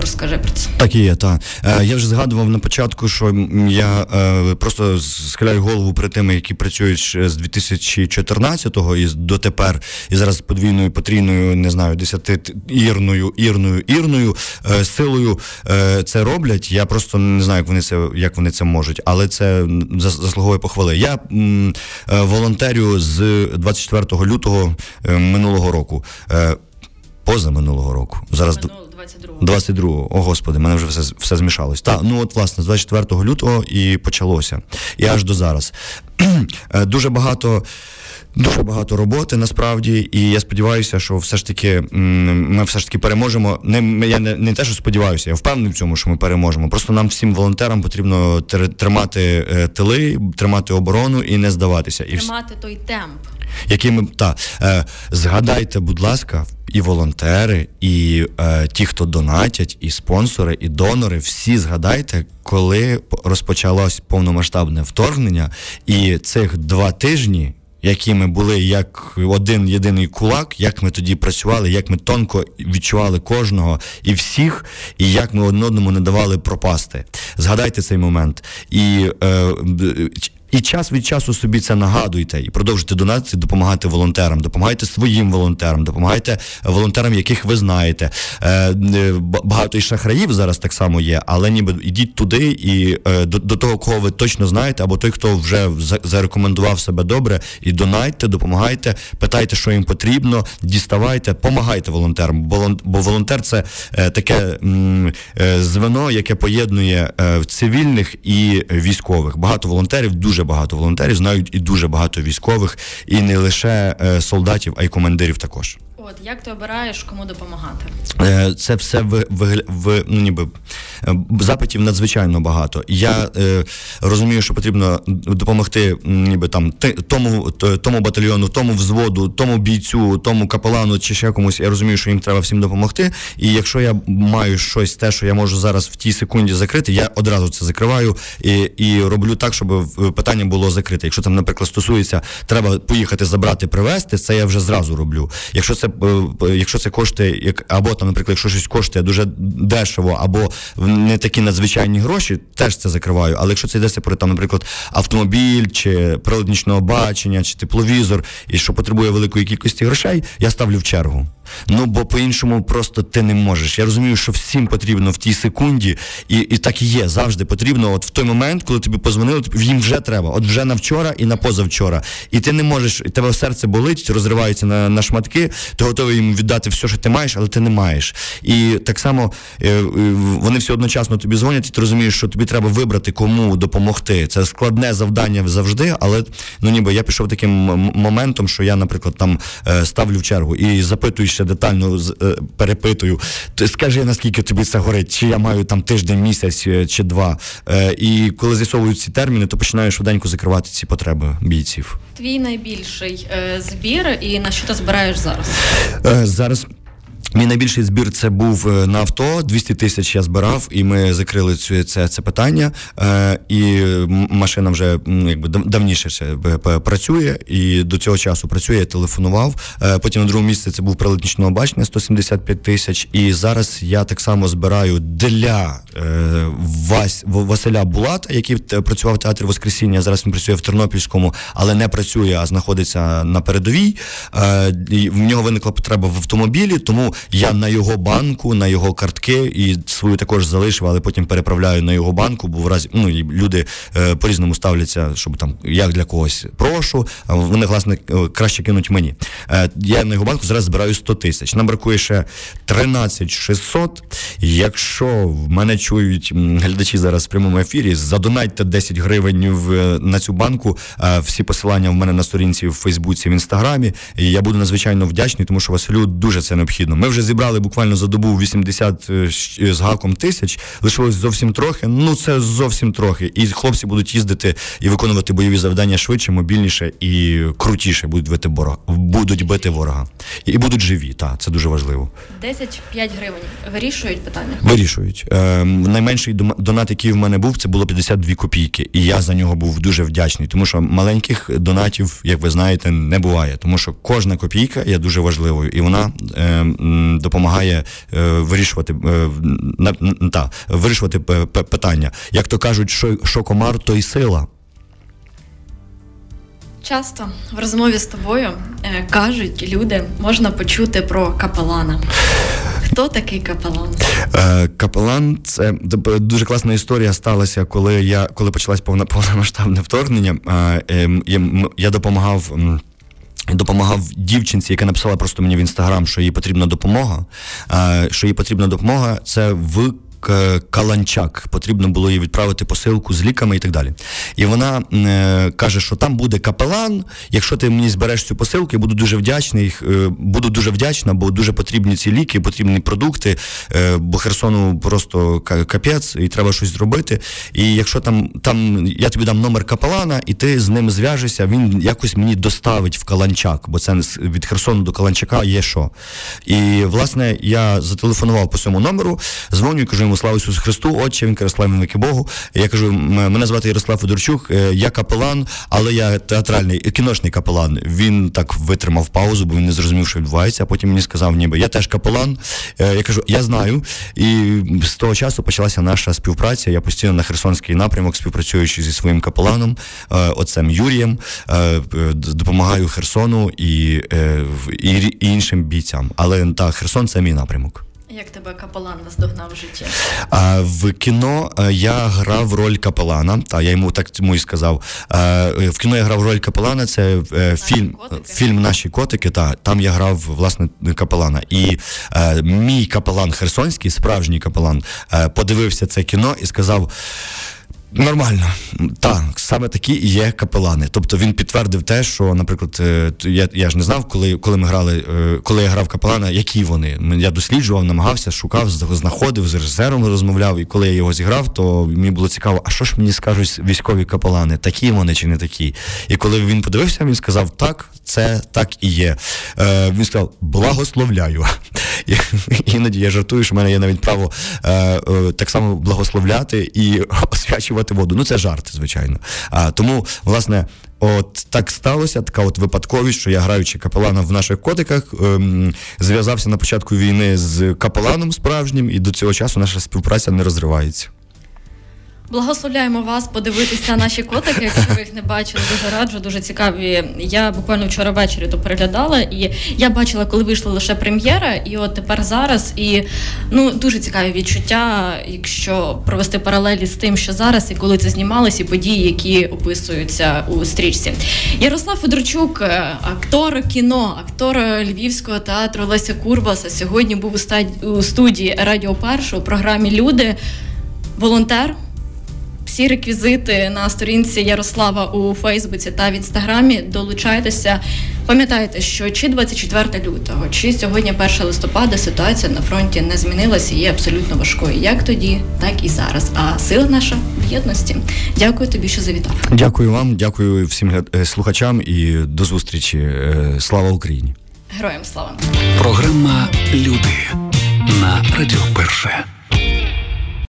Speaker 1: Розкажи про це.
Speaker 2: Так і є, так. Е, я вже згадував на початку, що я е, просто схиляю голову перед тими, які працюють з 2014-го і дотепер, і зараз подвійною, потрійною, не знаю, десятиірною, ірною, ірною е, силою е, це роблять. Я просто не знаю, як вони це як вони це можуть, але це заслуговує похвали. Я м, е, волонтерю з 24 лютого е, минулого року. Е, поза минулого року. Зараз 22-го. 22-го. О, господи, мене вже все все змішалось. Так, ну от власне, з 24 лютого і почалося. І аж до зараз. <clears throat> Е, дуже багато. Дуже багато роботи насправді, і я сподіваюся, що все ж таки ми все ж таки переможемо. Не я не, не те, що сподіваюся, я впевнений в цьому, що ми переможемо. Просто нам всім волонтерам потрібно тримати е, тили, тримати оборону і не здаватися.
Speaker 1: Тримати і... той темп.
Speaker 2: Який ми та е, згадайте, будь ласка, і волонтери, і е, ті, хто донатять, і спонсори, і донори, всі згадайте, коли розпочалось повномасштабне вторгнення, і цих два тижні. Які ми були як один єдиний кулак, як ми тоді працювали, як ми тонко відчували кожного і всіх, і як ми одному не давали пропасти. Згадайте цей момент. І е, і час від часу собі це нагадуйте і продовжуйте донатити, допомагати волонтерам, допомагайте своїм волонтерам, допомагайте волонтерам, яких ви знаєте. Е, багато і шахраїв зараз так само є, але ніби ідіть туди і е, до, до того, кого ви точно знаєте, або той, хто вже зарекомендував себе добре, і донайте, допомагайте, питайте, що їм потрібно, діставайте, помагайте волонтерам. Бо волонтер це е, таке звено, яке поєднує цивільних і військових. Багато волонтерів дуже дуже багато волонтерів, знають і дуже багато військових, і не лише е, солдатів, а й командирів також.
Speaker 1: От як ти обираєш, кому допомагати?
Speaker 2: Е, це все в, в, в ну ніби е, запитів надзвичайно багато. Я е, розумію, що потрібно допомогти, ніби там тому тому батальйону, тому взводу, тому бійцю, тому капелану чи ще комусь. Я розумію, що їм треба всім допомогти. І якщо я маю щось, те, що я можу зараз в тій секунді закрити, я одразу це закриваю і і роблю так, щоб питання було закрите. Якщо там, наприклад, стосується, треба поїхати забрати, привезти, це я вже зразу роблю. Якщо це якщо це коштує, як або там, наприклад, якщо щось коштує дуже дешево, або не такі надзвичайні гроші, теж це закриваю. Але якщо це йдеться про там, наприклад, автомобіль чи прилад нічного бачення, чи тепловізор, і що потребує великої кількості грошей, я ставлю в чергу. Ну бо по-іншому просто ти не можеш. Я розумію, що всім потрібно в тій секунді, і і так і є. Завжди потрібно. От в той момент, коли тобі позвонили, їм вже треба. От вже на вчора і на позавчора. І ти не можеш, і тебе серце болить, розривається на на шматки ти готовий їм віддати все, що ти маєш, але ти не маєш. І так само е, вони всі одночасно тобі дзвонять, і ти розумієш, що тобі треба вибрати, кому допомогти. Це складне завдання завжди, але ну ніби я пішов таким моментом, що я, наприклад, там е, ставлю в чергу і запитую ще детально, перепитую. Скажи, наскільки тобі це горить, чи я маю там тиждень, місяць чи два. І коли з'ясовують ці терміни, то починаю швиденько закривати ці потреби бійців.
Speaker 1: Твій найбільший е, збір і на що ти збираєш зараз?
Speaker 2: Е, зараз Мій найбільший збір це був е, на авто. 200 тисяч я збирав, і ми закрили цю це це питання. Е, І машина вже якби давніше ще працює. І до цього часу працює. Я телефонував. Е, Потім на другому місці це був прилад нічного бачення 175 тисяч. І зараз я так само збираю для е, Вась Василя Булата, який працював в театрі Воскресіння. Зараз він працює в Тернопільському, але не працює, а знаходиться на передовій. Е, і В нього виникла потреба в автомобілі, тому я на його банку, на його картки і свою також залишив, але потім переправляю на його банку, бо в разі ну люди е, по-різному ставляться, щоб там як для когось прошу. А вони власне е, краще кинуть мені. Е, я на його банку зараз збираю 100 тисяч. Нам бракує ще 13 600. Якщо в мене чують глядачі зараз в прямому ефірі, задонайте 10 гривень в на цю банку. Е, всі посилання в мене на сторінці в Фейсбуці, в інстаграмі. І я буду надзвичайно вдячний, тому що Василю дуже це необхідно. Ми вже зібрали буквально за добу 80 е, з гаком тисяч. Лишилось зовсім трохи. Ну це зовсім трохи. І хлопці будуть їздити і виконувати бойові завдання швидше, мобільніше і крутіше будуть бити ворога. Будуть бити ворога. І будуть живі. Так, це дуже важливо.
Speaker 1: 10-5 гривень вирішують питання.
Speaker 2: Вирішують. Е, Найменший донат, який в мене був, це було 52 копійки. І я за нього був дуже вдячний, тому що маленьких донатів, як ви знаєте, не буває. Тому що кожна копійка є дуже важливою, і вона. Е, допомагає е, вирішувати е, та, вирішувати питання. Як то кажуть, що, що комар, то й сила.
Speaker 1: Часто в розмові з тобою е, кажуть люди, можна почути про капелана. Хто такий капелан?
Speaker 2: Е, Капелан це дуже класна історія сталася, коли я коли почалась повна повномасштабне вторгнення. Е, е, я допомагав. Допомагав дівчинці, яка написала просто мені в інстаграм, що їй потрібна допомога. Що їй потрібна допомога, це в Каланчак. Потрібно було їй відправити посилку з ліками і так далі. І вона е, каже, що там буде капелан. Якщо ти мені збереш цю посилку, я буду дуже вдячний. Е, буду дуже вдячна, бо дуже потрібні ці ліки, потрібні продукти. Е, бо Херсону просто капець, і треба щось зробити. І якщо там там я тобі дам номер капелана, і ти з ним зв'яжешся, він якось мені доставить в Каланчак, бо це від Херсону до Каланчака є що. І власне я зателефонував по цьому номеру, дзвоню і кажу йому слава Ісусу Христу, Отче, він каже, віки Богу. Я кажу, мене звати Ярослав Федорчук, е, я капелан, але я театральний кіношний капелан. Він так витримав паузу, бо він не зрозумів, що відбувається. А потім мені сказав, ніби я теж капелан. Е, я кажу, я знаю. І з того часу почалася наша співпраця. Я постійно на Херсонський напрямок, співпрацюючи зі своїм капеланом, е, отцем Юрієм, допомагаю Херсону і, і іншим бійцям. Але та Херсон це мій напрямок.
Speaker 1: Як тебе капелан наздогнав в житті?
Speaker 2: А, В кіно е, я грав роль капелана, та я йому так цьому і сказав. А, е, В кіно я грав роль капелана. Це е, наші фільм котики. фільм Наші котики. Та там я грав власне капелана. І а, мій капелан Херсонський, справжній капелан, а, подивився це кіно і сказав. Нормально, так, саме такі є капелани. Тобто він підтвердив те, що, наприклад, е, я я ж не знав, коли коли ми грали, е, коли я грав капелана, які вони. Я досліджував, намагався, шукав, знаходив, з режисером розмовляв. І коли я його зіграв, то мені було цікаво, а що ж мені скажуть військові капелани, такі вони чи не такі? І коли він подивився, він сказав, так, це так і є. Е, Він сказав, благословляю. <laughs> Іноді я жартую, що в мене є навіть право е, е, так само благословляти і <laughs> освячувати воду. Ну це жарт, звичайно. А тому, власне. От так сталося, така от випадковість, що я граючи капелана в наших котиках, ем, зв'язався на початку війни з капеланом справжнім, і до цього часу наша співпраця не розривається.
Speaker 1: Благословляємо вас подивитися наші котики, якщо ви їх не бачили, дуже раджу, дуже цікаві. Я буквально вчора ввечері то переглядала, і я бачила, коли вийшла лише прем'єра, і от тепер зараз. І ну дуже цікаві відчуття, якщо провести паралелі з тим, що зараз, і коли це знімалось, і події, які описуються у стрічці. Ярослав Федорчук, е, актор кіно, актор Львівського театру Леся Курбаса, сьогодні був у студії Радіо Першу у програмі Люди, волонтер. Всі реквізити на сторінці Ярослава у Фейсбуці та в інстаграмі долучайтеся. Пам'ятайте, що чи 24 лютого, чи сьогодні 1 листопада ситуація на фронті не змінилася і є абсолютно важкою. Як тоді, так і зараз. А сила наша в єдності. Дякую тобі, що завітав.
Speaker 2: Дякую вам, дякую всім е, слухачам і до зустрічі. Е, слава Україні!
Speaker 1: Героям слава!
Speaker 3: Програма Люди на Радіо Перше.